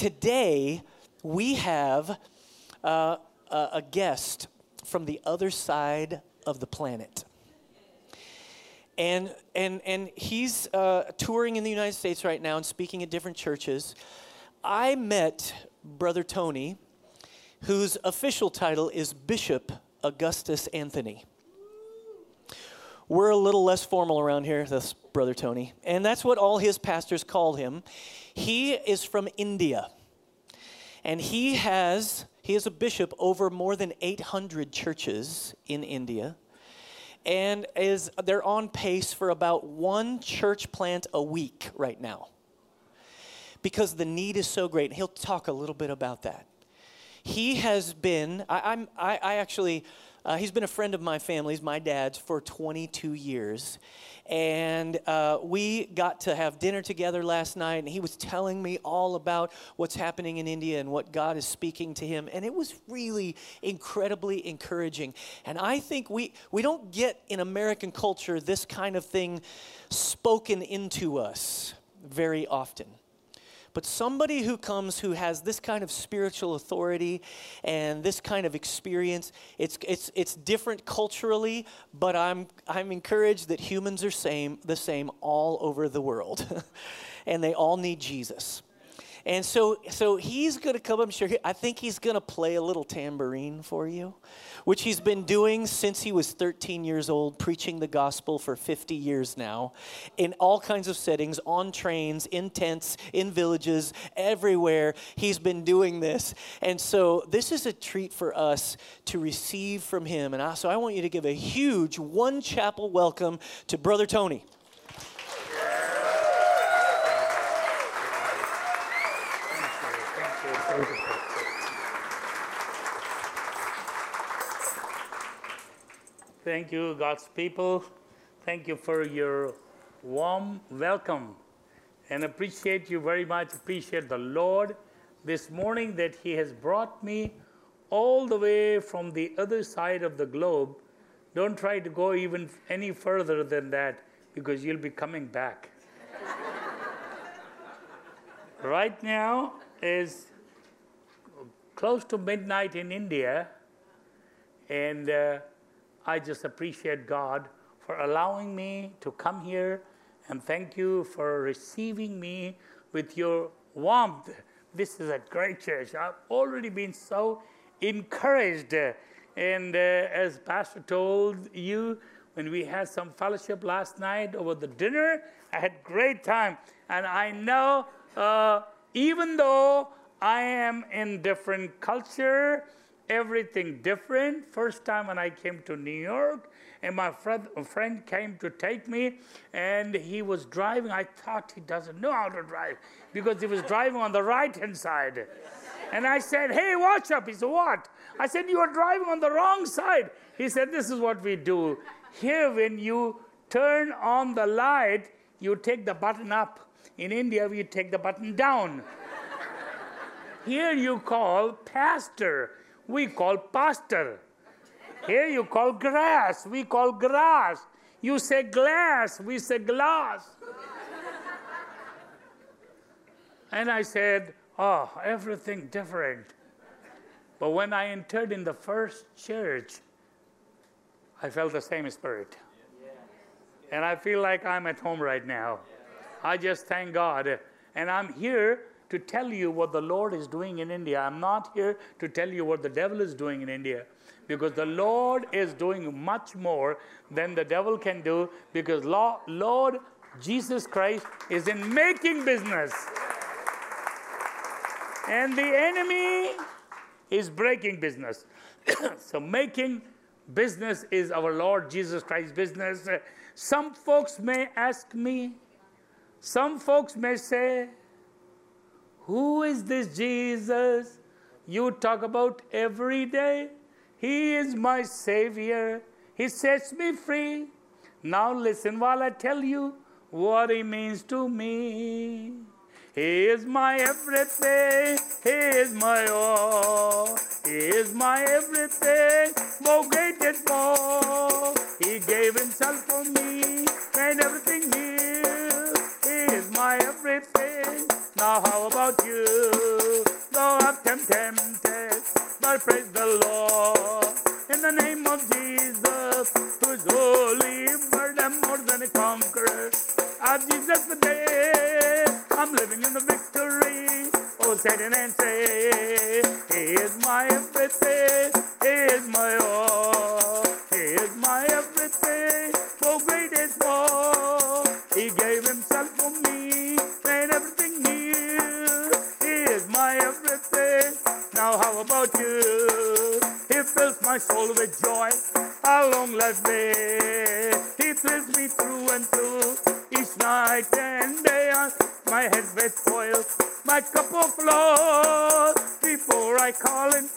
today we have uh, a, guest from the other side of the planet. And, and, and he's uh, touring in the United States right now and speaking at different churches. I met Brother Tony, whose official title is Bishop Augustus Anthony. We're a little less formal around here, that's Brother Tony. And that's what all his pastors called him. He is from India. And he has, he is a bishop over more than 800 churches in India. And is, they're on pace for about one church plant a week right now. Because the need is so great. He'll talk a little bit about that. He has been, I, am I, I actually, uh, he's been a friend of my family's, my dad's, for 22 years. And uh, we got to have dinner together last night, and he was telling me all about what's happening in India and what God is speaking to him. And it was really incredibly encouraging. And I think we, we don't get in American culture this kind of thing spoken into us very often. But somebody who comes who has this kind of spiritual authority and this kind of experience, it's, it's, it's different culturally, but I'm, I'm encouraged that humans are same, the same all over the world. and they all need Jesus. And so, so he's going to come. I'm sure. I think he's going to play a little tambourine for you, which he's been doing since he was 13 years old, preaching the gospel for 50 years now, in all kinds of settings, on trains, in tents, in villages, everywhere. He's been doing this, and so this is a treat for us to receive from him. And so I want you to give a huge one chapel welcome to Brother Tony. Thank you, God's people. Thank you for your warm welcome and appreciate you very much. Appreciate the Lord this morning that He has brought me all the way from the other side of the globe. Don't try to go even any further than that because you'll be coming back. right now is close to midnight in India, and uh, I just appreciate God for allowing me to come here and thank you for receiving me with your warmth. This is a great church. I've already been so encouraged. And uh, as Pastor told you, when we had some fellowship last night over the dinner, I had great time. And I know, uh, even though I am in different culture, everything different. First time when I came to New York, and my friend, friend came to take me, and he was driving. I thought he doesn't know how to drive because he was driving on the right hand side. And I said, Hey, watch up. He said, What? I said, You are driving on the wrong side. He said, This is what we do. Here, when you turn on the light, you take the button up. In India, we take the button down. Here, you call pastor we call pastor. Here you call grass, we call grass. You say glass, we say glass. and I said, Oh, everything different. But when I entered in the first church, I felt the same spirit. And I feel like I'm at home right now. I just thank God. And I'm here to tell you what the Lord is doing in India. I'm not here to tell you what the devil is doing in India because the Lord is doing much more than the devil can do because Lord Jesus Christ is in making business. And the enemy is breaking business. so, making business is our Lord Jesus Christ's business. Some folks may ask me, some folks may say, who is this Jesus you talk about every day? He is my Savior. He sets me free. Now listen while I tell you what He means to me. He is my everything. He is my all. He is my everything. More great and more. He gave Himself for me and everything. He Now, how about you? am tempted, but praise the Lord. In the name of Jesus, who is holy, but more than a conqueror. Ah, Jesus, the day I'm living in the victory. Oh, Satan and say, He is my everything, He is my all, soul with joy. How long life be? He thrills me through and through. Each night and day, my head with oil. My cup overflows before I call in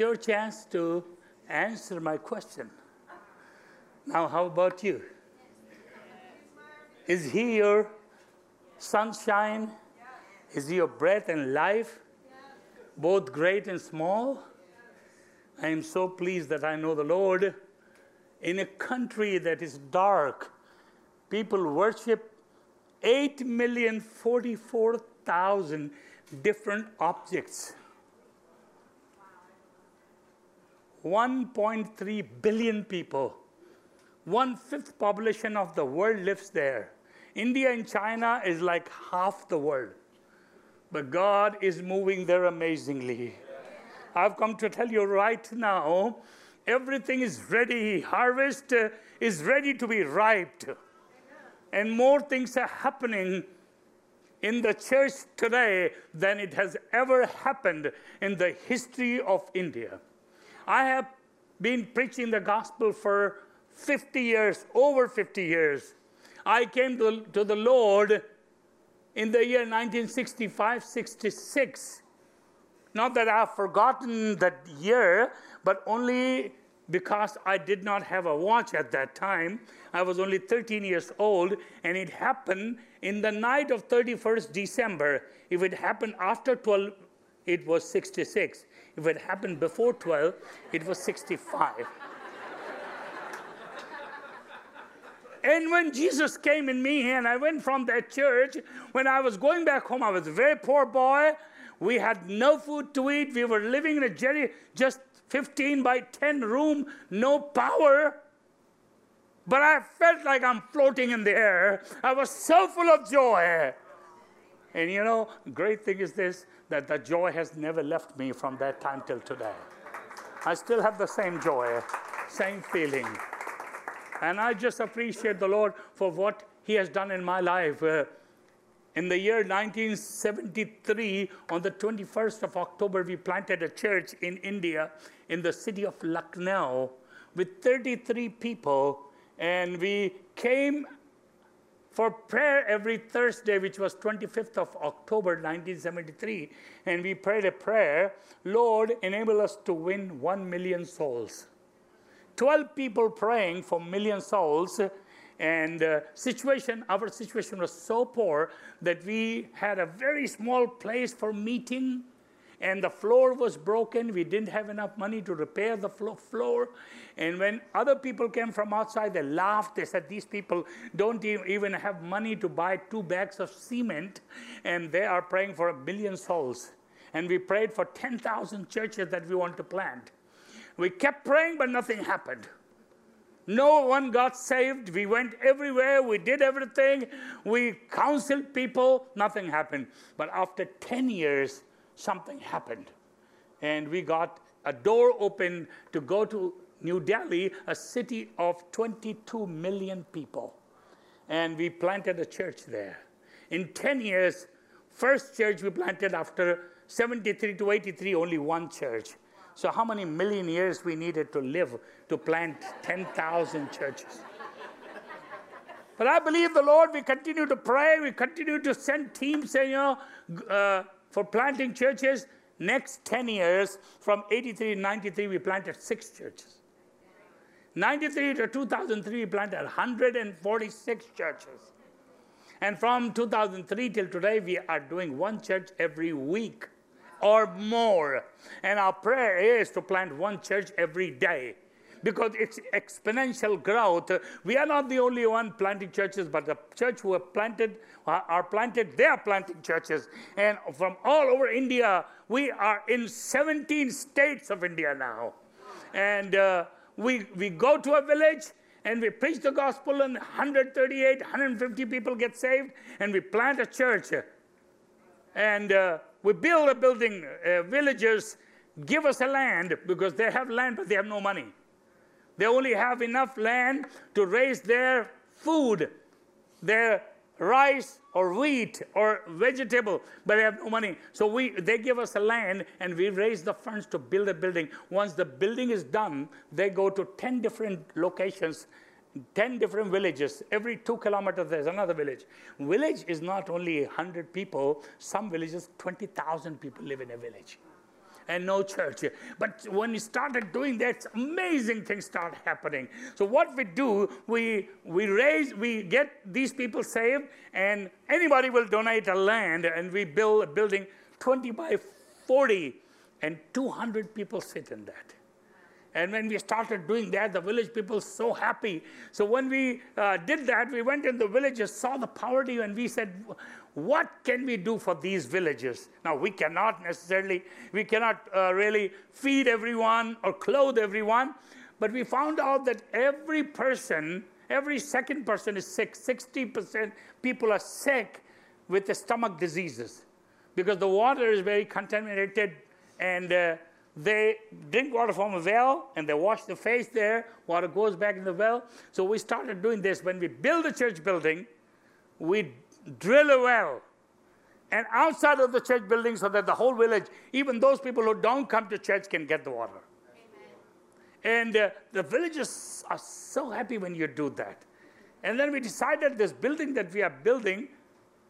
your chance to answer my question. Now, how about you? Is He your sunshine? Is He your breath and life? Both great and small? I am so pleased that I know the Lord. In a country that is dark, people worship 8,044,000 different objects. 1.3 billion people. One fifth population of the world lives there. India and China is like half the world. But God is moving there amazingly. I've come to tell you right now everything is ready. Harvest uh, is ready to be ripe. And more things are happening in the church today than it has ever happened in the history of India. I have been preaching the gospel for 50 years, over 50 years. I came to, to the Lord in the year 1965 66. Not that I've forgotten that year, but only because I did not have a watch at that time. I was only 13 years old, and it happened in the night of 31st December. If it happened after 12, it was 66. If it happened before 12, it was 65. And when Jesus came in me, and I went from that church, when I was going back home, I was a very poor boy. We had no food to eat. We were living in a jerry, just 15 by 10 room, no power. But I felt like I'm floating in the air. I was so full of joy. And you know, great thing is this that the joy has never left me from that time till today. I still have the same joy, same feeling. And I just appreciate the Lord for what He has done in my life. Uh, in the year 1973, on the 21st of October, we planted a church in India in the city of Lucknow with 33 people. And we came for prayer every Thursday, which was 25th of October 1973. And we prayed a prayer Lord, enable us to win 1 million souls. 12 people praying for million souls and uh, situation our situation was so poor that we had a very small place for meeting and the floor was broken we didn't have enough money to repair the floor and when other people came from outside they laughed they said these people don't even have money to buy two bags of cement and they are praying for a billion souls and we prayed for 10,000 churches that we want to plant we kept praying but nothing happened no one got saved. We went everywhere. We did everything. We counseled people. Nothing happened. But after 10 years, something happened. And we got a door open to go to New Delhi, a city of 22 million people. And we planted a church there. In 10 years, first church we planted after 73 to 83, only one church. So, how many million years we needed to live to plant 10,000 churches? But I believe the Lord, we continue to pray, we continue to send teams, and, you know, uh, for planting churches. Next 10 years, from 83 to 93, we planted six churches. 93 to 2003, we planted 146 churches. And from 2003 till today, we are doing one church every week or more. And our prayer is to plant one church every day because it's exponential growth. We are not the only one planting churches, but the church who have planted are planted, they are planting churches. And from all over India, we are in 17 states of India now. And uh, we, we go to a village and we preach the gospel, and 138, 150 people get saved, and we plant a church. And uh, we build a building. Uh, villagers give us a land because they have land, but they have no money. They only have enough land to raise their food, their rice or wheat or vegetable, but they have no money. So we, they give us a land and we raise the funds to build a building. Once the building is done, they go to 10 different locations 10 different villages. Every two kilometers, there's another village. Village is not only 100 people, some villages, 20,000 people live in a village and no church. But when we started doing that, amazing things start happening. So what we do, we we raise, we get these people saved, and anybody will donate a land, and we build a building 20 by 40, and 200 people sit in that. And when we started doing that, the village people so happy. So when we uh, did that, we went in the villages, saw the poverty, and we said, what can we do for these villages? Now, we cannot necessarily, we cannot uh, really feed everyone or clothe everyone, but we found out that every person, every second person is sick. 60% people are sick with the stomach diseases because the water is very contaminated and uh, they drink water from a well and they wash the face there. Water goes back in the well. So we started doing this. When we build a church building, we drill a well. And outside of the church building, so that the whole village, even those people who don't come to church, can get the water. Amen. And uh, the villagers are so happy when you do that. And then we decided this building that we are building,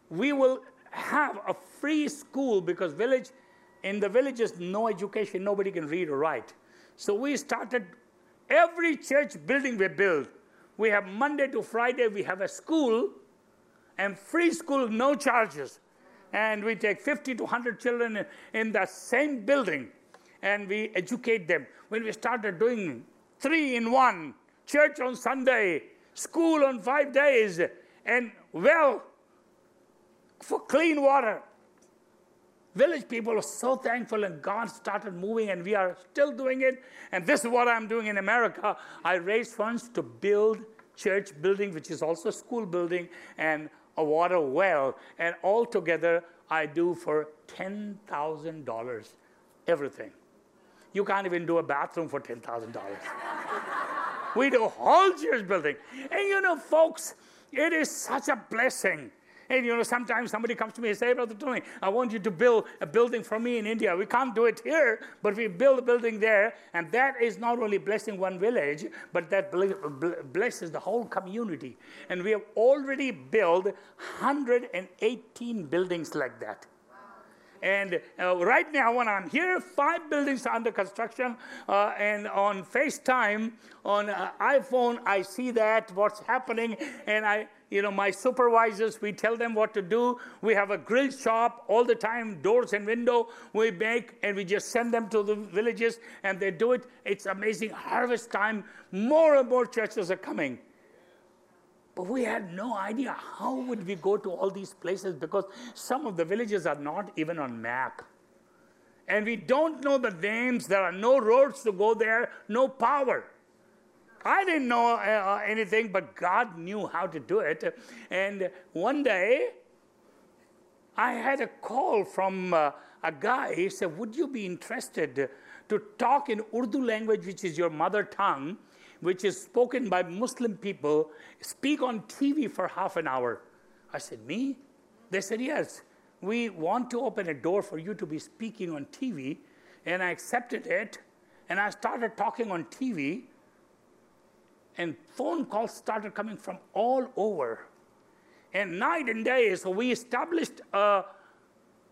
we will have a free school because village in the villages, no education, nobody can read or write. So we started every church building we build. We have Monday to Friday, we have a school and free school, no charges. And we take 50 to 100 children in, the same building and we educate them. When we started doing three in one, church on Sunday, school on five days, and well for clean water, village people are so thankful and God started moving and we are still doing it. And this is what I'm doing in America. I raise funds to build church building, which is also school building and a water well. And altogether, I do for $10,000 everything. You can't even do a bathroom for $10,000. we do whole church building. And you know, folks, it is such a blessing and you know, sometimes somebody comes to me and say, Brother Tony, I want you to build a building for me in India. We can't do it here, but we build a building there, and that is not only blessing one village, but that blesses the whole community. And we have already built 118 buildings like that. And uh, right now, when I'm here, five buildings are under construction. Uh, and on FaceTime, on uh, iPhone, I see that, what's happening. And I, you know, my supervisors, we tell them what to do. We have a grill shop all the time, doors and window we make, and we just send them to the villages, and they do it. It's amazing. Harvest time, more and more churches are coming. But we had no idea how would we go to all these places because some of the villages are not even on map. And we don't know the names. There are no roads to go there, no power. I didn't know uh, anything, but God knew how to do it. And one day, I had a call from uh, a guy. He said, Would you be interested to talk in Urdu language, which is your mother tongue, which is spoken by Muslim people, speak on TV for half an hour? I said, Me? They said, Yes. We want to open a door for you to be speaking on TV. And I accepted it. And I started talking on TV and phone calls started coming from all over. And night and day, so we established a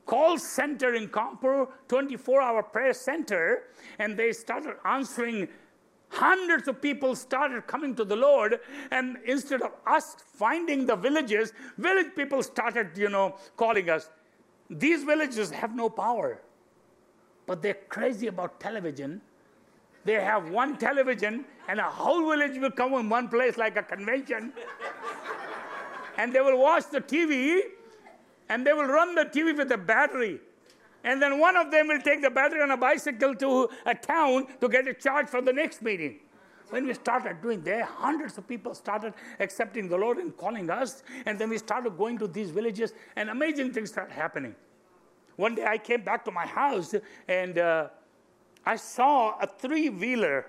call center in Kanpur, 24 hour prayer center, and they started answering. Hundreds of people started coming to the Lord, and instead of us finding the villages, village people started, you know, calling us. These villages have no power, but they're crazy about television. They have one television, and a whole village will come in one place like a convention. and they will watch the TV, and they will run the TV with a battery. And then one of them will take the battery on a bicycle to a town to get a charge for the next meeting. When we started doing that, hundreds of people started accepting the Lord and calling us. And then we started going to these villages, and amazing things started happening. One day I came back to my house, and uh, I saw a three wheeler.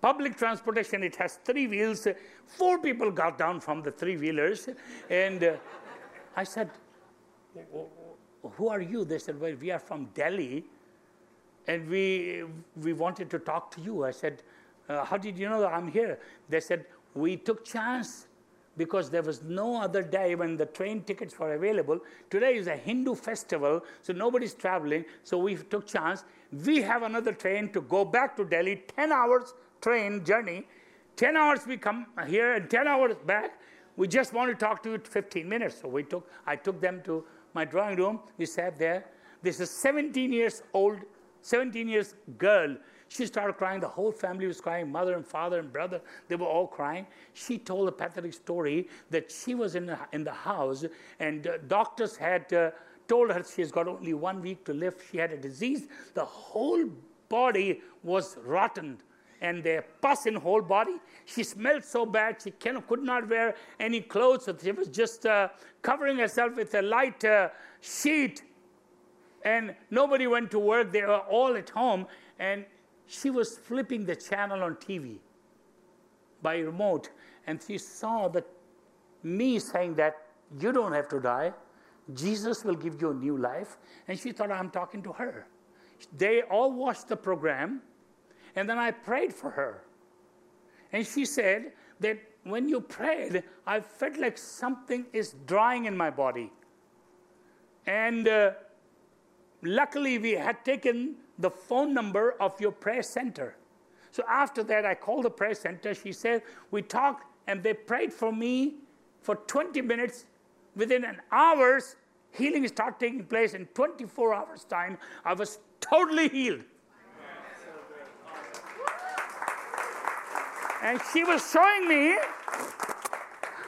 Public transportation, it has three wheels. Four people got down from the three wheelers. And uh, I said, Who are you? They said, Well, we are from Delhi and we, we wanted to talk to you. I said, uh, How did you know I'm here? They said, We took chance because there was no other day when the train tickets were available. Today is a Hindu festival, so nobody's traveling. So we took chance. We have another train to go back to Delhi, 10 hours train journey. 10 hours we come here and 10 hours back. We just want to talk to you 15 minutes. So we took, I took them to my drawing room. We sat there. This is 17 years old, 17 years girl. She started crying. The whole family was crying. Mother and father and brother, they were all crying. She told a pathetic story that she was in the, in the house and uh, doctors had uh, told her she's got only one week to live. She had a disease. The whole body was rotten and the pus in whole body. She smelled so bad she can, could not wear any clothes. So she was just uh, covering herself with a light uh, sheet. And nobody went to work. They were all at home. And she was flipping the channel on TV by remote. And she saw that me saying that you don't have to die. Jesus will give you a new life. And she thought I'm talking to her. They all watched the program and then I prayed for her. And she said that when you prayed, I felt like something is drying in my body. And uh, luckily, we had taken the phone number of your prayer center. So after that, I called the prayer center. She said, We talked, and they prayed for me for 20 minutes. Within an hour's healing started taking place in 24 hours' time. I was totally healed. And she was showing me,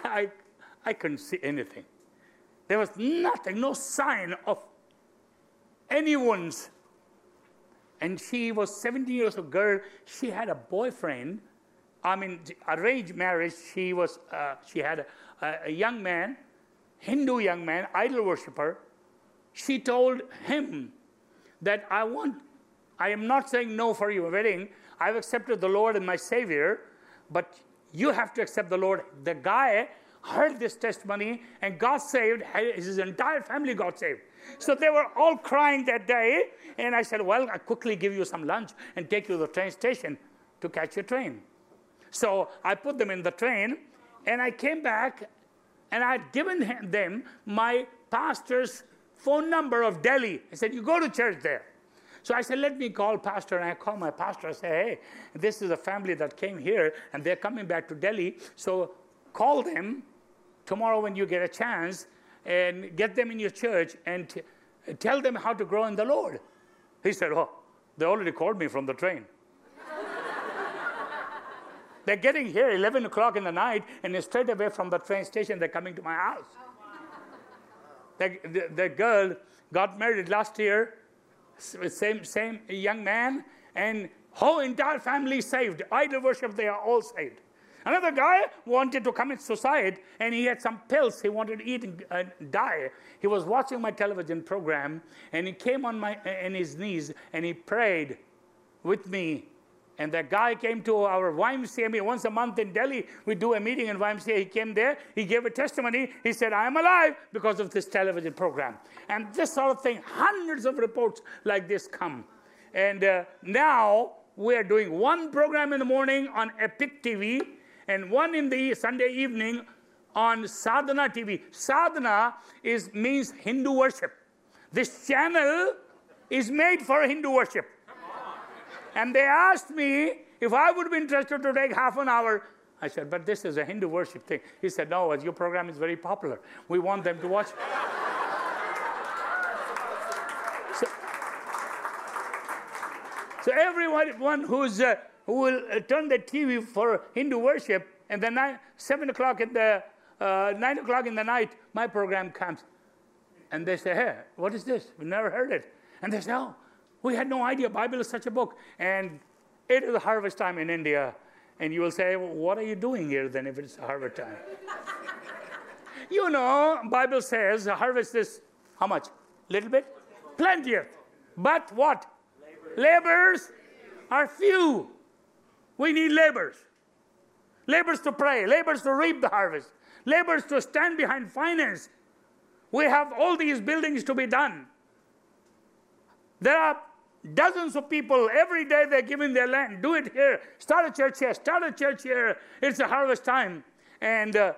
I, I couldn't see anything. There was nothing, no sign of anyone's. And she was 17 years old girl. She had a boyfriend. I mean, arranged marriage. She was, uh, she had a, a young man, Hindu young man, idol worshiper. She told him that I want, I am not saying no for your wedding. I've accepted the Lord and my Savior but you have to accept the Lord. The guy heard this testimony and got saved. His entire family got saved. So they were all crying that day. And I said, Well, i quickly give you some lunch and take you to the train station to catch your train. So I put them in the train and I came back and I had given them my pastor's phone number of Delhi. I said, You go to church there. So I said, let me call pastor. And I call my pastor. I say, hey, this is a family that came here and they're coming back to Delhi. So call them tomorrow when you get a chance and get them in your church and t- tell them how to grow in the Lord. He said, oh, they already called me from the train. they're getting here 11 o'clock in the night and straight away from the train station, they're coming to my house. Oh, the, the, the girl got married last year same, same young man, and whole entire family saved. Idol worship, they are all saved. Another guy wanted to commit suicide, and he had some pills he wanted to eat and uh, die. He was watching my television program, and he came on my on his knees and he prayed with me and that guy came to our YMCA once a month in Delhi. We do a meeting in YMCA. He came there. He gave a testimony. He said, I am alive because of this television program. And this sort of thing, hundreds of reports like this come. And uh, now we're doing one program in the morning on Epic TV and one in the Sunday evening on Sadhana TV. Sadhana is, means Hindu worship. This channel is made for Hindu worship. And they asked me if I would be interested to take half an hour. I said, but this is a Hindu worship thing. He said, no, your program is very popular. We want them to watch. so, so everyone who's, uh, who will uh, turn the TV for Hindu worship, and then nine, 7 o'clock in the, uh, 9 o'clock in the night, my program comes. And they say, hey, what is this? We never heard it. And they say, oh, we had no idea Bible is such a book. And it is harvest time in India. And you will say, well, what are you doing here then if it's harvest time? you know, Bible says harvest is how much? Little bit? Plenty. But what? Labors are few. We need labors. Labors to pray, labors to reap the harvest, labors to stand behind finance. We have all these buildings to be done. There are dozens of people every day they're giving their land. Do it here. Start a church here. Start a church here. It's a harvest time. And uh,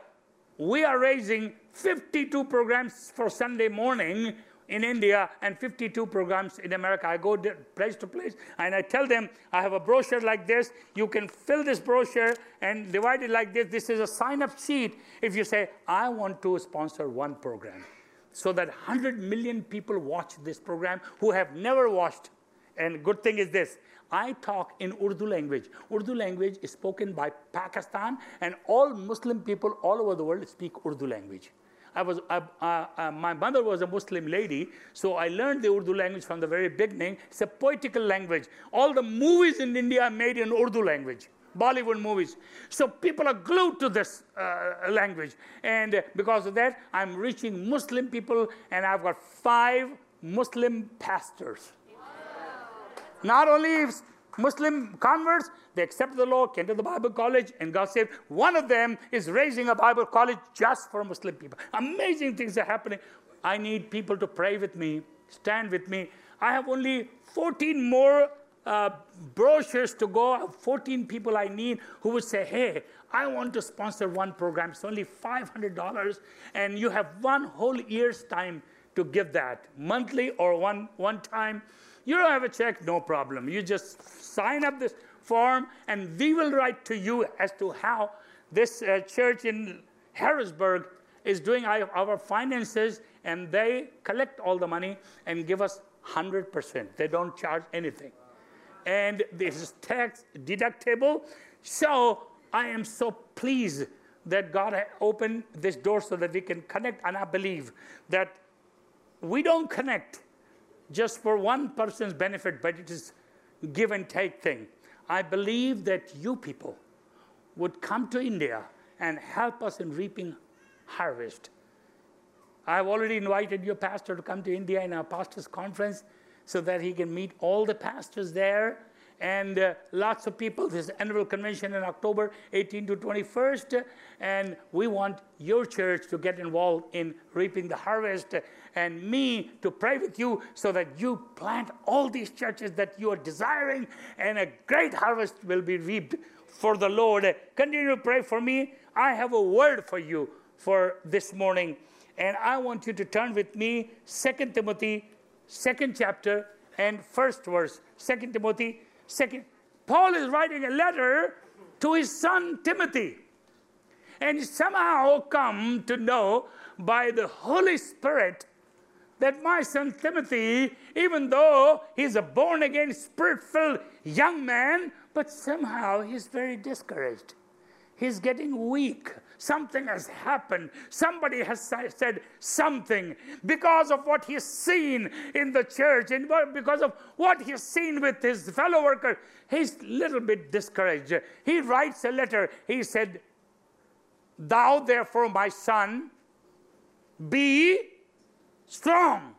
we are raising 52 programs for Sunday morning in India and 52 programs in America. I go place to place and I tell them I have a brochure like this. You can fill this brochure and divide it like this. This is a sign up sheet if you say, I want to sponsor one program so that 100 million people watch this program who have never watched. And good thing is this I talk in Urdu language. Urdu language is spoken by Pakistan, and all Muslim people all over the world speak Urdu language. I was, uh, uh, uh, my mother was a Muslim lady, so I learned the Urdu language from the very beginning. It's a poetical language. All the movies in India are made in Urdu language. Bollywood movies. So people are glued to this uh, language. And because of that, I'm reaching Muslim people, and I've got five Muslim pastors. Not only Muslim converts, they accepted the law, came to the Bible college, and God saved. One of them is raising a Bible college just for Muslim people. Amazing things are happening. I need people to pray with me, stand with me. I have only 14 more uh, brochures to go, 14 people I need who would say, hey, I want to sponsor one program. It's only $500, and you have one whole year's time to give that, monthly or one, one time. You don't have a check, no problem. You just sign up this form, and we will write to you as to how this uh, church in Harrisburg is doing our, finances, and they collect all the money and give us 100%. They don't charge anything and this is tax deductible. So I am so pleased that God opened this door so that we can connect. And I believe that we don't connect just for one person's benefit, but it is give and take thing. I believe that you people would come to India and help us in reaping harvest. I've already invited your pastor to come to India in our pastors' conference so that he can meet all the pastors there and uh, lots of people. This annual convention in October 18 to 21st, and we want your church to get involved in reaping the harvest, and me to pray with you so that you plant all these churches that you are desiring, and a great harvest will be reaped for the Lord. Continue to pray for me. I have a word for you for this morning, and I want you to turn with me, 2 Timothy second chapter and first verse. Second Timothy, second. Paul is writing a letter to his son Timothy. And somehow come to know by the Holy Spirit that my son Timothy, even though he's a born again, spirit filled young man, but somehow he's very discouraged. He's getting weak. Something has happened. Somebody has said something because of what he's seen in the church and because of what he's seen with his fellow worker. He's a little bit discouraged. He writes a letter. He said, Thou, therefore, my son, be strong.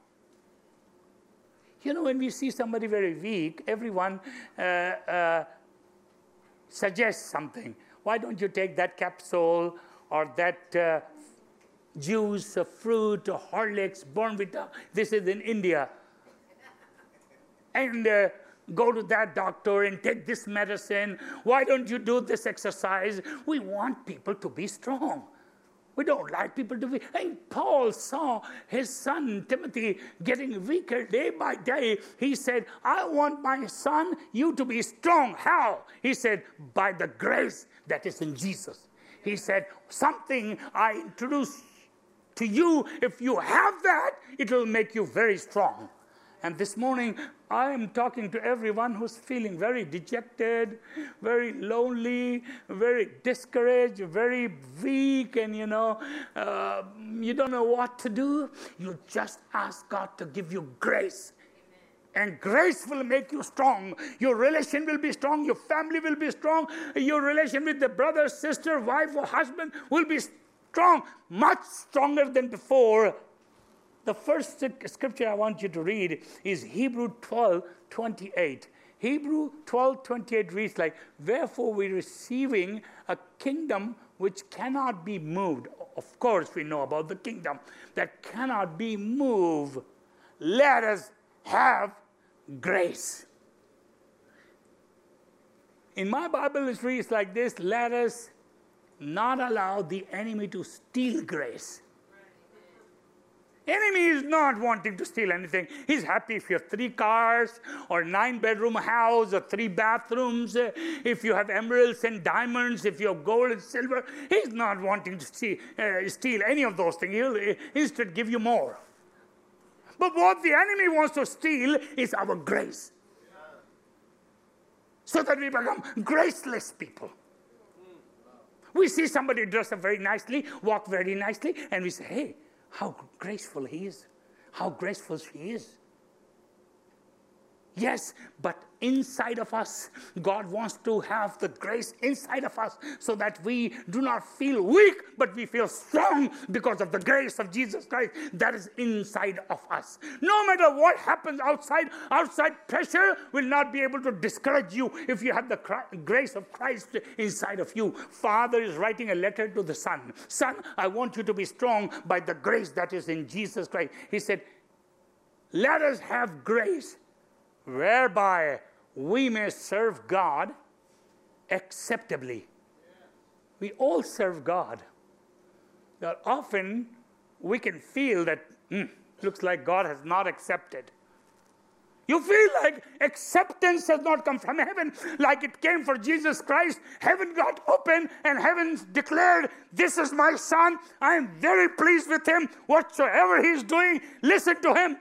You know, when we see somebody very weak, everyone uh, uh, suggests something. Why don't you take that capsule or that uh, juice, a fruit, or Horlicks, Bournvita. This is in India. And uh, go to that doctor and take this medicine. Why don't you do this exercise? We want people to be strong. We don't like people to be. And Paul saw his son Timothy getting weaker day by day. He said, I want my son, you to be strong. How? He said, by the grace that is in Jesus. He said, something I introduce to you, if you have that, it will make you very strong. And this morning, I am talking to everyone who's feeling very dejected, very lonely, very discouraged, very weak, and you know, uh, you don't know what to do. You just ask God to give you grace. And grace will make you strong. Your relation will be strong. Your family will be strong. Your relation with the brother, sister, wife, or husband will be strong, much stronger than before the first scripture I want you to read is Hebrew 12 28. Hebrew 12 28 reads like, Wherefore we receiving a kingdom which cannot be moved. Of course, we know about the kingdom that cannot be moved. Let us have grace. In my Bible, it reads like this Let us not allow the enemy to steal grace. Enemy is not wanting to steal anything. He's happy if you have three cars or nine bedroom house or three bathrooms, if you have emeralds and diamonds, if you have gold and silver. He's not wanting to steal, uh, steal any of those things. He'll instead give you more. But what the enemy wants to steal is our grace. So that we become graceless people. We see somebody dress up very nicely, walk very nicely, and we say, hey, how graceful he is, how graceful she is. Yes, but inside of us, God wants to have the grace inside of us so that we do not feel weak, but we feel strong because of the grace of Jesus Christ that is inside of us. No matter what happens outside, outside pressure will not be able to discourage you if you have the grace of Christ inside of you. Father is writing a letter to the Son Son, I want you to be strong by the grace that is in Jesus Christ. He said, Let us have grace whereby we may serve God acceptably. We all serve God. That often we can feel that mm, looks like God has not accepted. You feel like acceptance has not come from heaven, like it came for Jesus Christ. Heaven got open and heaven declared, This is my son. I am very pleased with him. Whatsoever he's doing, listen to him.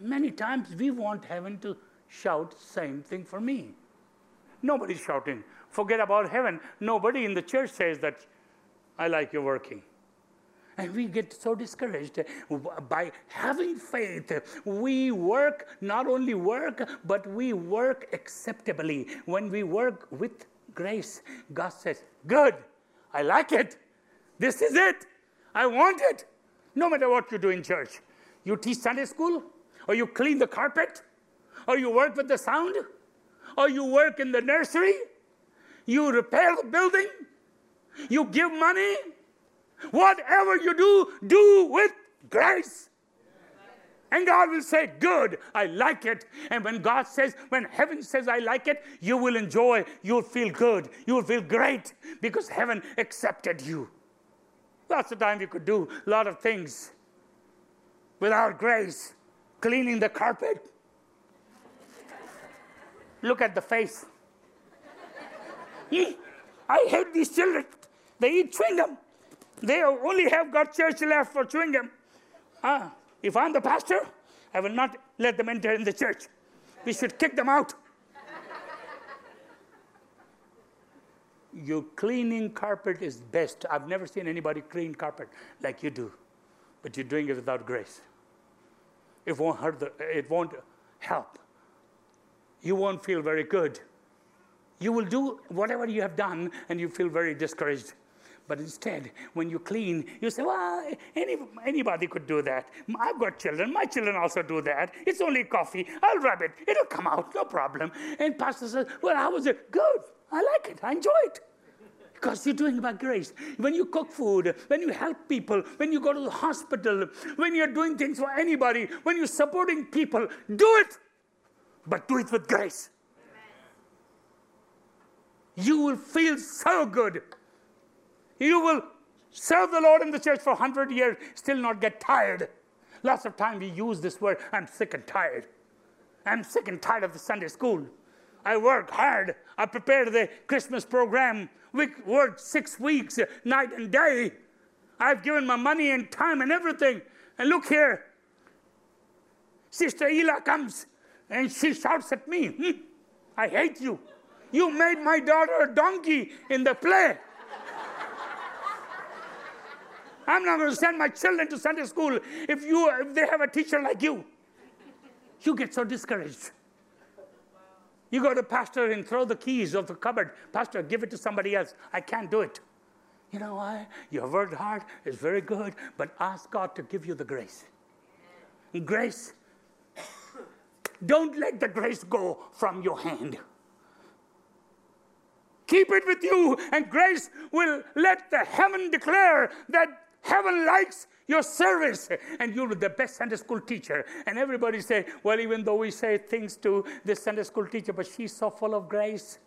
Many times we want heaven to shout same thing for me. Nobody's shouting. Forget about heaven. Nobody in the church says that I like your working. And we get so discouraged by having faith. We work, not only work, but we work acceptably. When we work with grace, God says, Good, I like it. This is it. I want it. No matter what you do in church, you teach Sunday school, or you clean the carpet, or you work with the sound, or you work in the nursery, you repair the building, you give money. Whatever you do, do with grace. And God will say, Good, I like it. And when God says, when heaven says, I like it, you will enjoy, you'll feel good, you'll feel great because heaven accepted you. Lots of time you could do a lot of things without grace, cleaning the carpet, Look at the face. I hate these children. They eat chewing gum. They only have got church left for chewing gum. Ah, if I'm the pastor, I will not let them enter in the church. We should kick them out. Your cleaning carpet is best. I've never seen anybody clean carpet like you do, but you're doing it without grace. It won't hurt. The, it won't help you won't feel very good. You will do whatever you have done and you feel very discouraged. But instead, when you clean, you say, well, any, anybody could do that. I've got children. My children also do that. It's only coffee. I'll rub it. It'll come out, no problem. And pastor says, well, how was it? Good. I like it. I enjoy it. Because you're doing by grace. When you cook food, when you help people, when you go to the hospital, when you're doing things for anybody, when you're supporting people, do it but do it with grace. You will feel so good. You will serve the Lord in the church for 100 years, still not get tired. Lots of time we use this word, I'm sick and tired. I'm sick and tired of the Sunday school. I work hard. I prepare the Christmas program. We work six weeks, night and day. I've given my money and time and everything. And look here. Sister Ela comes and she shouts at me, hmm, I hate you. You made my daughter a donkey in the play. I'm not going to send my children to Sunday school if, you, if they have a teacher like you. You get so discouraged. You go to pastor and throw the keys of the cupboard. Pastor, give it to somebody else. I can't do it. You know why? Your word heart is very good, but ask God to give you the grace. Grace. Don't let the grace go from your hand. Keep it with you, and grace will let the heaven declare that heaven likes your service and you're the best sunday school teacher and everybody say well even though we say things to this sunday school teacher but she's so full of grace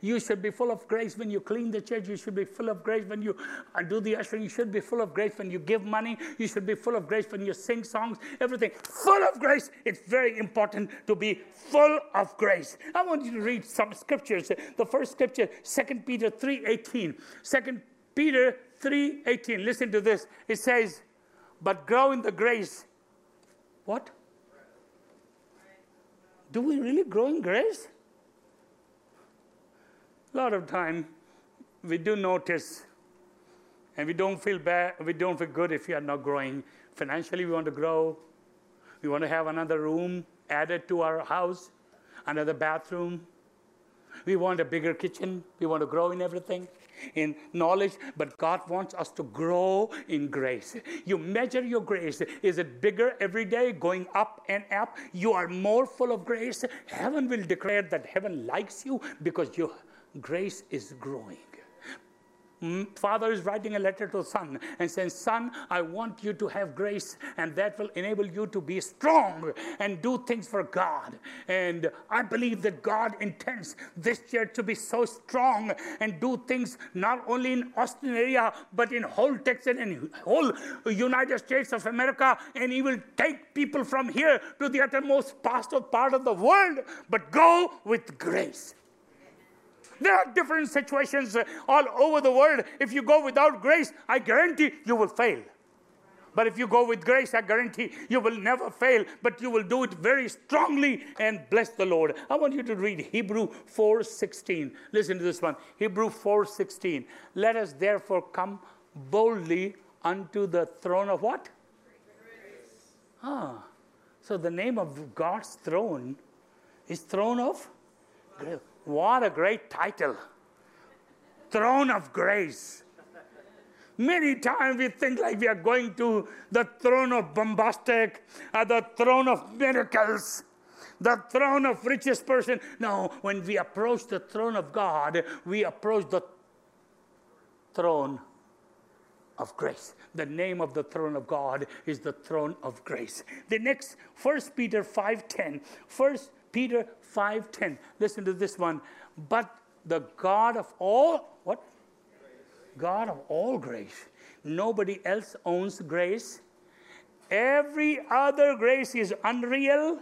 you should be full of grace when you clean the church. You should be full of grace when you uh, do the ushering. You should be full of grace when you give money. You should be full of grace when you sing songs. Everything full of grace. It's very important to be full of grace. I want you to read some scriptures. The first scripture, 2 Peter 3:18. 2 Peter 3:18. Listen to this. It says, "But grow in the grace." What? Do we really grow in grace? A lot of time we do notice and we don't feel bad, we don't feel good if we are not growing. Financially, we want to grow. We want to have another room added to our house, another bathroom. We want a bigger kitchen. We want to grow in everything, in knowledge. But God wants us to grow in grace. You measure your grace. Is it bigger every day, going up and up? You are more full of grace. Heaven will declare that heaven likes you because you grace is growing. Mm, Father is writing a letter to son and saying, Son, I want you to have grace, and that will enable you to be strong and do things for God. And I believe that God intends this church to be so strong and do things not only in Austin area, but in whole Texas and whole United States of America. And He will take people from here to the uttermost part of the world, but go with grace. There are different situations uh, all over the world. If you go without grace, I guarantee you will fail. But if you go with grace, I guarantee you will never fail, but you will do it very strongly and bless the Lord. I want you to read Hebrew 4:16. Listen to this one. Hebrew 4:16. Let us therefore come boldly unto the throne of what? Grace. Ah. So the name of God's throne is throne of grace. What a great title! Throne of Grace. Many times we think like we are going to the throne of bombastic, uh, the throne of miracles, the throne of richest person. No, when we approach the throne of God, we approach the throne of grace. The name of the throne of God is the throne of grace. The next, 1 Peter 5.10. 1 Peter 5:10. Listen to this one. But the God of all what? Grace. God of all grace. Nobody else owns grace. Every other grace is unreal,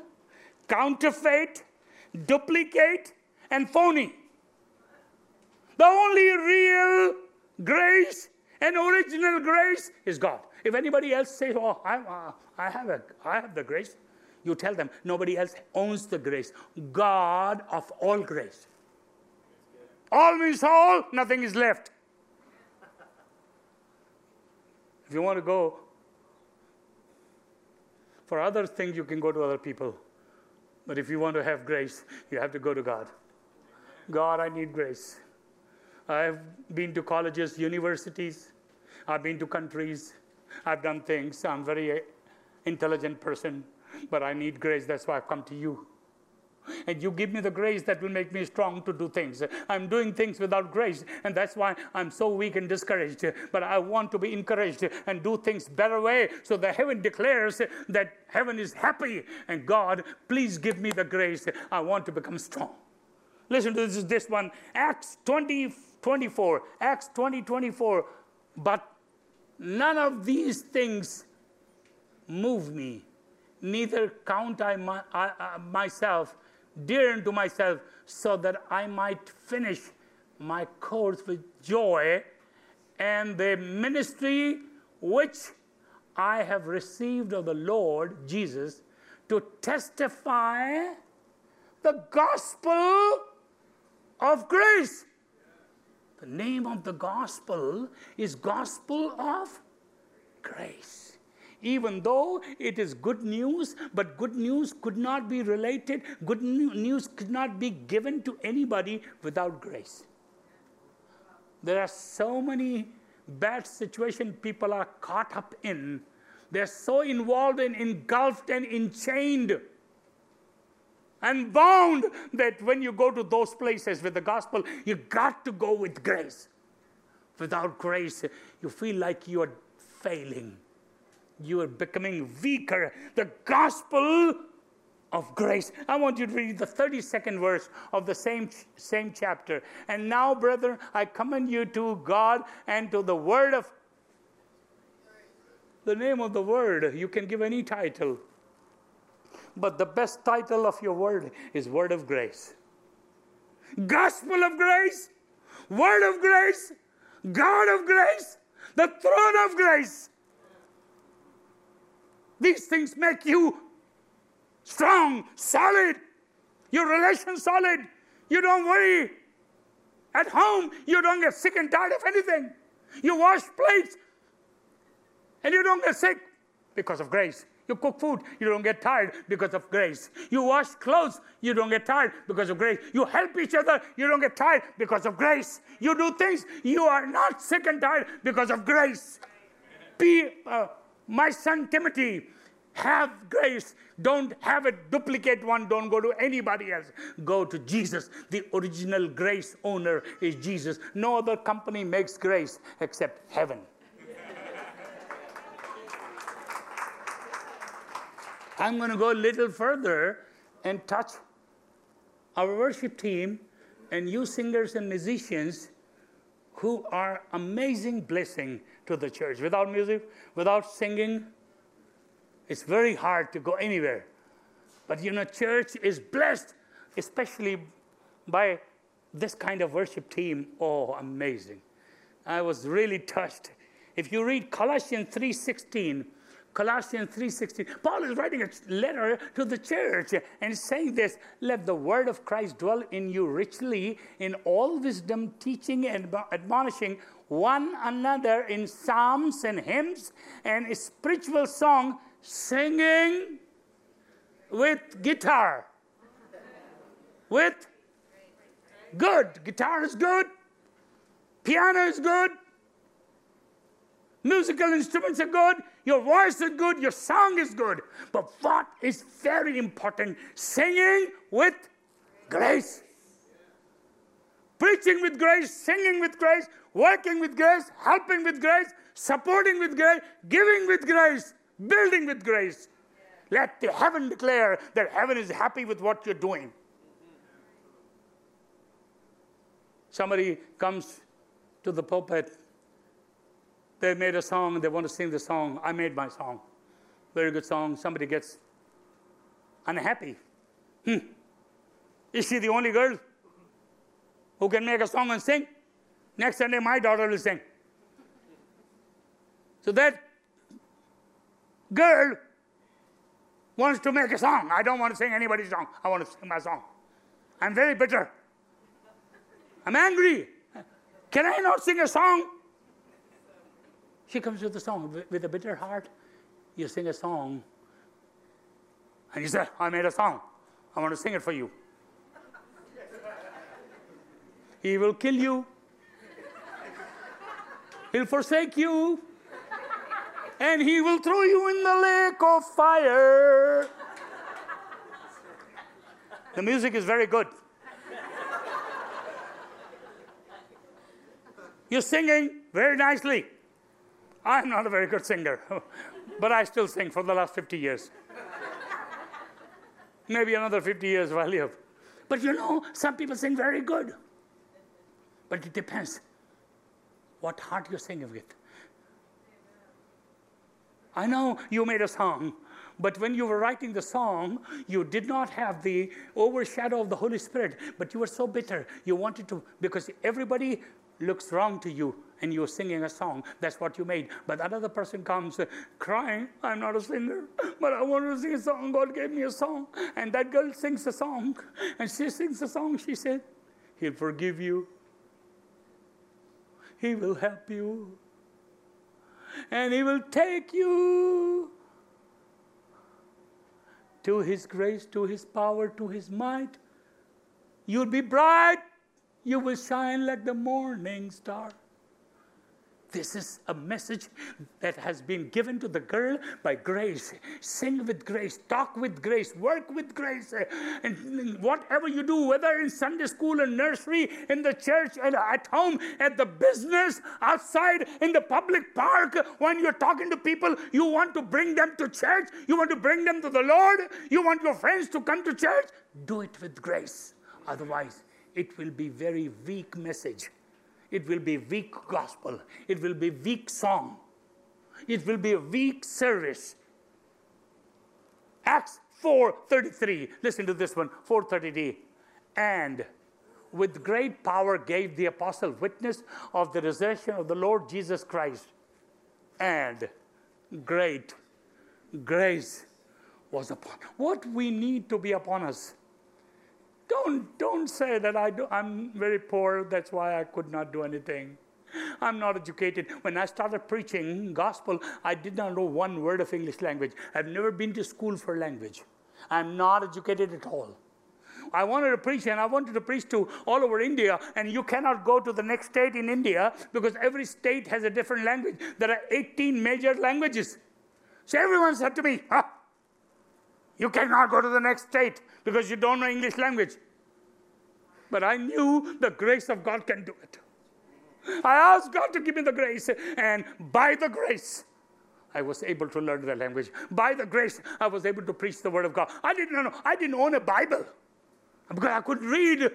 counterfeit, duplicate, and phony. The only real grace and original grace is God. If anybody else says, "Oh, I, uh, I have a, I have the grace," You tell them nobody else owns the grace. God of all grace. All means all, nothing is left. If you want to go for other things, you can go to other people. But if you want to have grace, you have to go to God. God, I need grace. I've been to colleges, universities, I've been to countries, I've done things. I'm a very intelligent person but I need grace. That's why I've come to you. And you give me the grace that will make me strong to do things. I'm doing things without grace, and that's why I'm so weak and discouraged. But I want to be encouraged and do things better way. So the heaven declares that heaven is happy, and God, please give me the grace. I want to become strong. Listen to this, this one Acts 20 24. Acts 20 24. But none of these things move me, neither count I, my, I, I myself dear unto myself, so that I might finish my course with joy and the ministry which I have received of the Lord Jesus to testify the gospel of grace. The name of the gospel is gospel of grace. Even though it is good news, but good news could not be related, good news could not be given to anybody without grace. There are so many bad situations people are caught up in. They're so involved and engulfed and enchained and bound that when you go to those places with the gospel, you got to go with grace. Without grace, you feel like you are failing. You are becoming weaker. The gospel of grace. I want you to read the 32nd verse of the same, same chapter. And now, brethren, I commend you to God and to the word of the name of the word. You can give any title. But the best title of your word is Word of Grace. Gospel of grace, Word of grace, God of grace, the throne of grace. These things make you strong, solid, your relation solid. You don't worry. At home, you don't get sick and tired of anything. You wash plates and you don't get sick because of grace. You cook food, you don't get tired because of grace. You wash clothes, you don't get tired because of grace. You help each other, you don't get tired because of grace. You do things, you are not sick and tired because of grace. Be, my son Timothy, have grace. Don't have a duplicate one. Don't go to anybody else. Go to Jesus. The original grace owner is Jesus. No other company makes grace except heaven. I'm going to go a little further and touch our worship team and you singers and musicians who are amazing blessing to the church. Without music, without singing, it's very hard to go anywhere. But you know, church is blessed, especially by this kind of worship team. Oh, amazing. I was really touched. If you read Colossians 3:16, Colossians 3:16. Paul is writing a letter to the church and saying this, let the word of Christ dwell in you richly in all wisdom, teaching and admonishing one another in psalms and hymns and spiritual song, singing with guitar. With good. Guitar is good. Piano is good. Musical instruments are good. Your voice is good, your song is good. But what is very important? Singing with grace. Preaching with grace, singing with grace, working with grace, helping with grace, supporting with grace, giving with grace, building with grace. Let the heaven declare that heaven is happy with what you're doing. Somebody comes to the pulpit they made a song, they want to sing the song. I made my song. Very good song. Somebody gets unhappy. Hmm. Is she the only girl who can make a song and sing? Next Sunday, my daughter will sing. So that girl wants to make a song. I don't want to sing anybody's song. I want to sing my song. I'm very bitter. I'm angry. Can I not sing a song? She comes with a song. With a bitter heart, you sing a song. And you say, I made a song. I want to sing it for you. He will kill you. He'll forsake you. And he will throw you in the lake of fire. The music is very good. You're singing very nicely. I'm not a very good singer, but I still sing for the last 50 years. Maybe another 50 years if I live. But you know, some people sing very good. But it depends what heart you're singing with. I know you made a song, but when you were writing the song, you did not have the overshadow of the Holy Spirit, but you were so bitter. You wanted to, because everybody looks wrong to you and you're singing a song. That's what you made. But another person comes uh, crying, I'm not a singer, but I want to sing a song. God gave me a song. And that girl sings a song. And she sings a song. She said, He'll forgive you, He will help you, and He will take you to His grace, to His power, to His might. You'll be bright, you will shine like the morning star. This is a message that has been given to the girl by grace. Sing with grace, talk with grace, work with grace. And whatever you do, whether in Sunday school and nursery, in the church, at home, at the business, outside, in the public park, when you're talking to people, you want to bring them to church, you want to bring them to the Lord, you want your friends to come to church, do it with grace. Otherwise, it will be very weak message it will be weak gospel. It will be weak song. It will be a weak service. Acts 4:33. Listen to this one. 4:33. And with great power gave the apostle witness of the resurrection of the Lord Jesus Christ. And great grace was upon. What we need to be upon us don't, don't say that I do, I'm very poor, that's why I could not do anything. I'm not educated. When I started preaching gospel, I did not know one word of English language. I've never been to school for language. I'm not educated at all. I wanted to preach and I wanted to preach to all over India, and you cannot go to the next state in India because every state has a different language. There are 18 major languages. So everyone said to me, you cannot go to the next state because you don't know English language. But I knew the grace of God can do it. I asked God to give me the grace, and by the grace, I was able to learn the language. By the grace, I was able to preach the word of God. I didn't know, I didn't own a Bible because I couldn't read.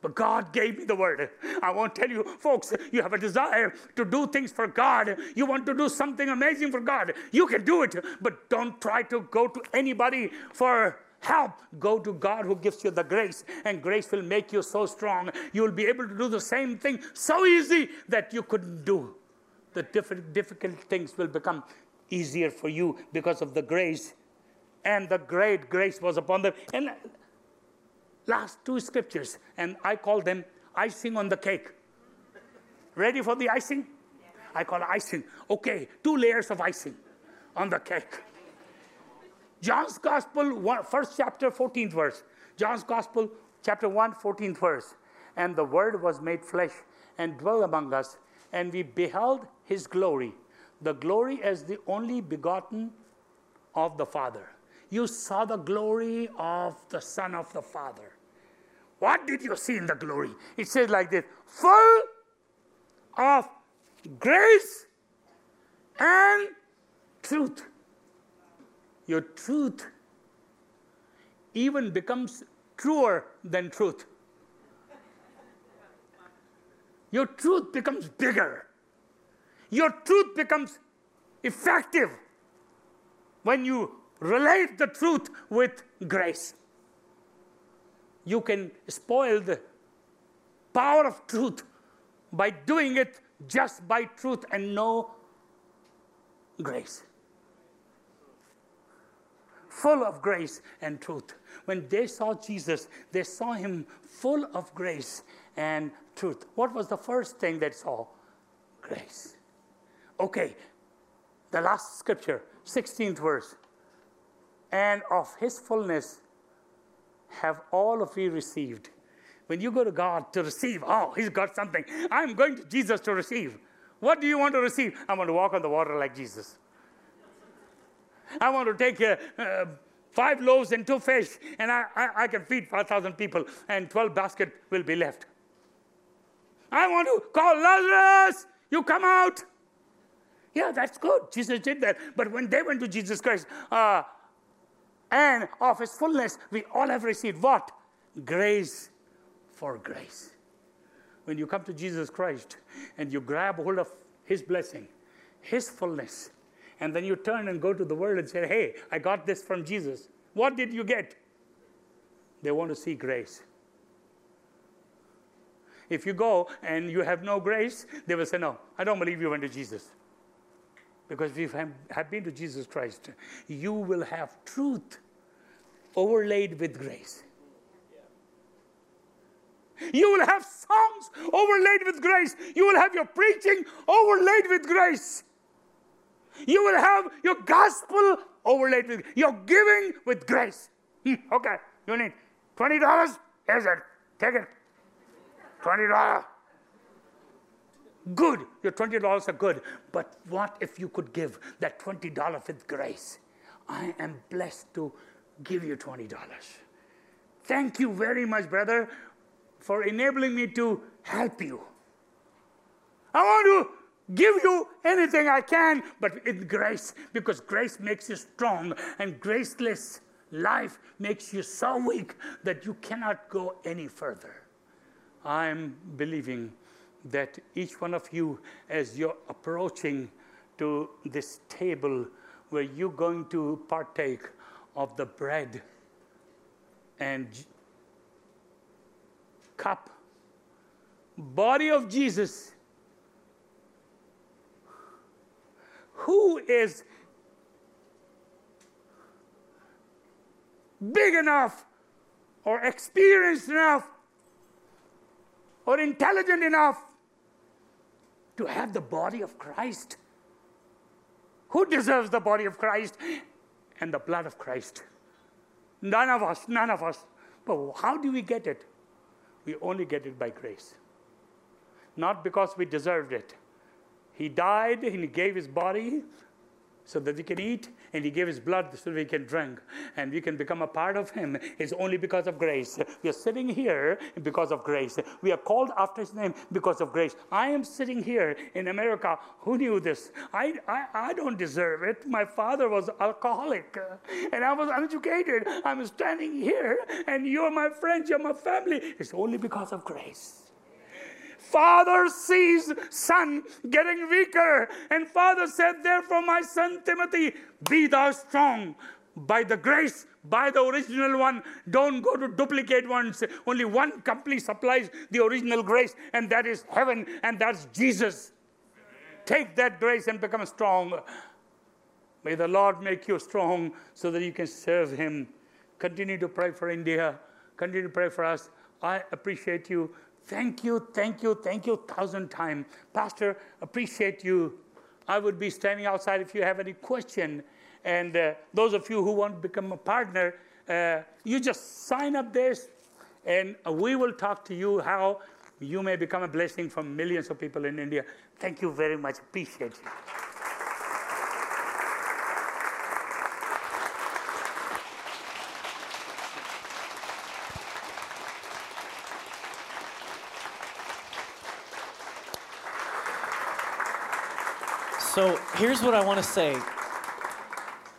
But God gave me the word. I won't tell you, folks, you have a desire to do things for God. You want to do something amazing for God. You can do it, but don't try to go to anybody for help. Go to God who gives you the grace, and grace will make you so strong. You will be able to do the same thing so easy that you couldn't do. The difficult things will become easier for you because of the grace. And the great grace was upon them. And last two scriptures, and I call them icing on the cake. Ready for the icing? I call icing. Okay, two layers of icing on the cake. John's Gospel, one, first chapter, 14th verse. John's Gospel, chapter 1, 14th verse. And the Word was made flesh and dwelt among us, and we beheld his glory, the glory as the only begotten of the Father. You saw the glory of the Son of the Father. What did you see in the glory? It says like this full of grace and truth. Your truth even becomes truer than truth. Your truth becomes bigger. Your truth becomes effective when you relate the truth with grace you can spoil the power of truth by doing it just by truth and no grace. Full of grace and truth. When they saw Jesus, they saw him full of grace and truth. What was the first thing they saw? Grace. Okay, the last scripture, 16th verse. And of his fullness have all of you received? When you go to God to receive, oh, He's got something. I'm going to Jesus to receive. What do you want to receive? I want to walk on the water like Jesus. I want to take uh, uh, five loaves and two fish, and I, I, I can feed 5,000 people, and 12 baskets will be left. I want to call Lazarus, you come out. Yeah, that's good. Jesus did that. But when they went to Jesus Christ, uh, and of his fullness, we all have received what? Grace for grace. When you come to Jesus Christ and you grab hold of his blessing, his fullness, and then you turn and go to the world and say, Hey, I got this from Jesus. What did you get? They want to see grace. If you go and you have no grace, they will say, No, I don't believe you went to Jesus. Because if you have been to Jesus Christ, you will have truth overlaid with grace. You will have songs overlaid with grace. You will have your preaching overlaid with grace. You will have your gospel overlaid with your giving with grace. Hmm, okay, you need $20? Here's it. Take it. $20. Good. Your $20 are good. But what if you could give that $20 with grace? I am blessed to give you $20. Thank you very much, brother, for enabling me to help you. I want to give you anything I can, but in grace, because grace makes you strong, and graceless life makes you so weak that you cannot go any further. I'm believing that each one of you, as you're approaching to this table where you're going to partake of the bread and cup, body of Jesus, who is big enough or experienced enough or intelligent enough to have the body of Christ? Who deserves the body of Christ and the blood of Christ? None of us, none of us. But how do we get it? We only get it by grace. Not because we deserved it. He died and he gave his body so that we can eat, and He gave His blood so we can drink, and we can become a part of Him. It's only because of grace. We are sitting here because of grace. We are called after His name because of grace. I am sitting here in America. Who knew this? I, I, I don't deserve it. My father was alcoholic, and I was uneducated. I'm standing here, and you're my friends, you're my family. It's only because of grace. Father sees son getting weaker. And father said, Therefore, my son Timothy, be thou strong by the grace, by the original one. Don't go to duplicate ones. Only one company supplies the original grace, and that is heaven, and that's Jesus. Take that grace and become strong. May the Lord make you strong so that you can serve Him. Continue to pray for India. Continue to pray for us. I appreciate you. Thank you, thank you, thank you, thousand times. Pastor, appreciate you. I would be standing outside if you have any question. And uh, those of you who want to become a partner, uh, you just sign up there, and we will talk to you how you may become a blessing for millions of people in India. Thank you very much. Appreciate you. So here's what I want to say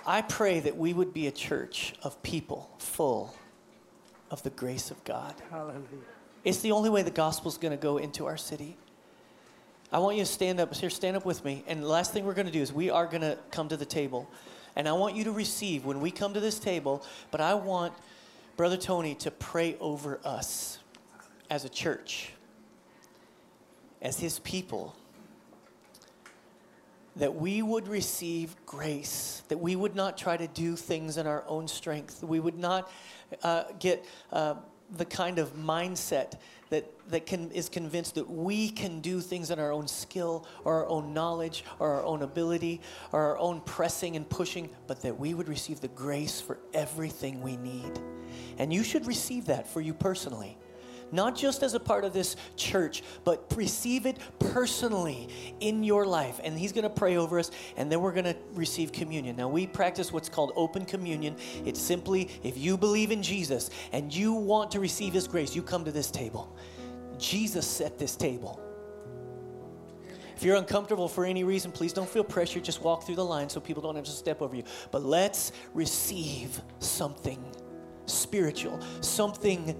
I pray that we would be a church of people full of the grace of God. Hallelujah. It's the only way the gospel's going to go into our city. I want you to stand up. Here, stand up with me. And the last thing we're going to do is we are going to come to the table. And I want you to receive when we come to this table, but I want Brother Tony to pray over us as a church, as his people that we would receive grace, that we would not try to do things in our own strength, we would not uh, get uh, the kind of mindset that, that can, is convinced that we can do things in our own skill or our own knowledge or our own ability or our own pressing and pushing, but that we would receive the grace for everything we need. And you should receive that for you personally not just as a part of this church, but receive it personally in your life. And He's going to pray over us, and then we're going to receive communion. Now, we practice what's called open communion. It's simply if you believe in Jesus and you want to receive His grace, you come to this table. Jesus set this table. If you're uncomfortable for any reason, please don't feel pressure. Just walk through the line so people don't have to step over you. But let's receive something spiritual, something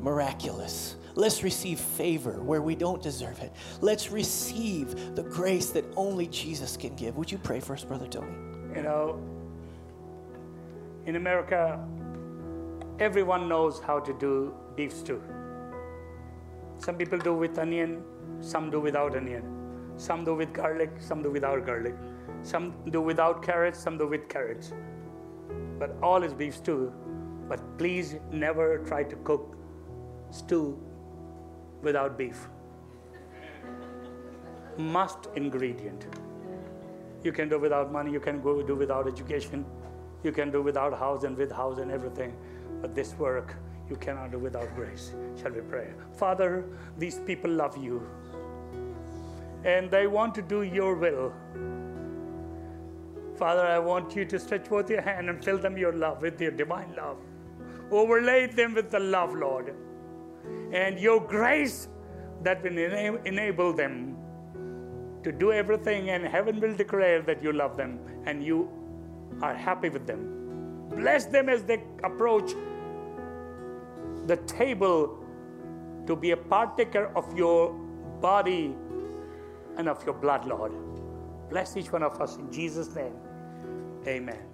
miraculous. Let's receive favor where we don't deserve it. Let's receive the grace that only Jesus can give. Would you pray for us, Brother Tony? You know, in America, everyone knows how to do beef stew. Some people do with onion, some do without onion. Some do with garlic, some do without garlic. Some do without carrots, some do with carrots. But all is beef stew. But please never try to cook stew without beef. Must ingredient. You can do without money, you can go do without education, you can do without house and with house and everything. But this work you cannot do without grace. Shall we pray? Father, these people love you and they want to do your will. Father, I want you to stretch forth your hand and fill them your love with your divine love. Overlay them with the love, Lord, and your grace that will ena- enable them to do everything, and heaven will declare that you love them and you are happy with them. Bless them as they approach the table to be a partaker of your body and of your blood, Lord. Bless each one of us in Jesus' name. Amen.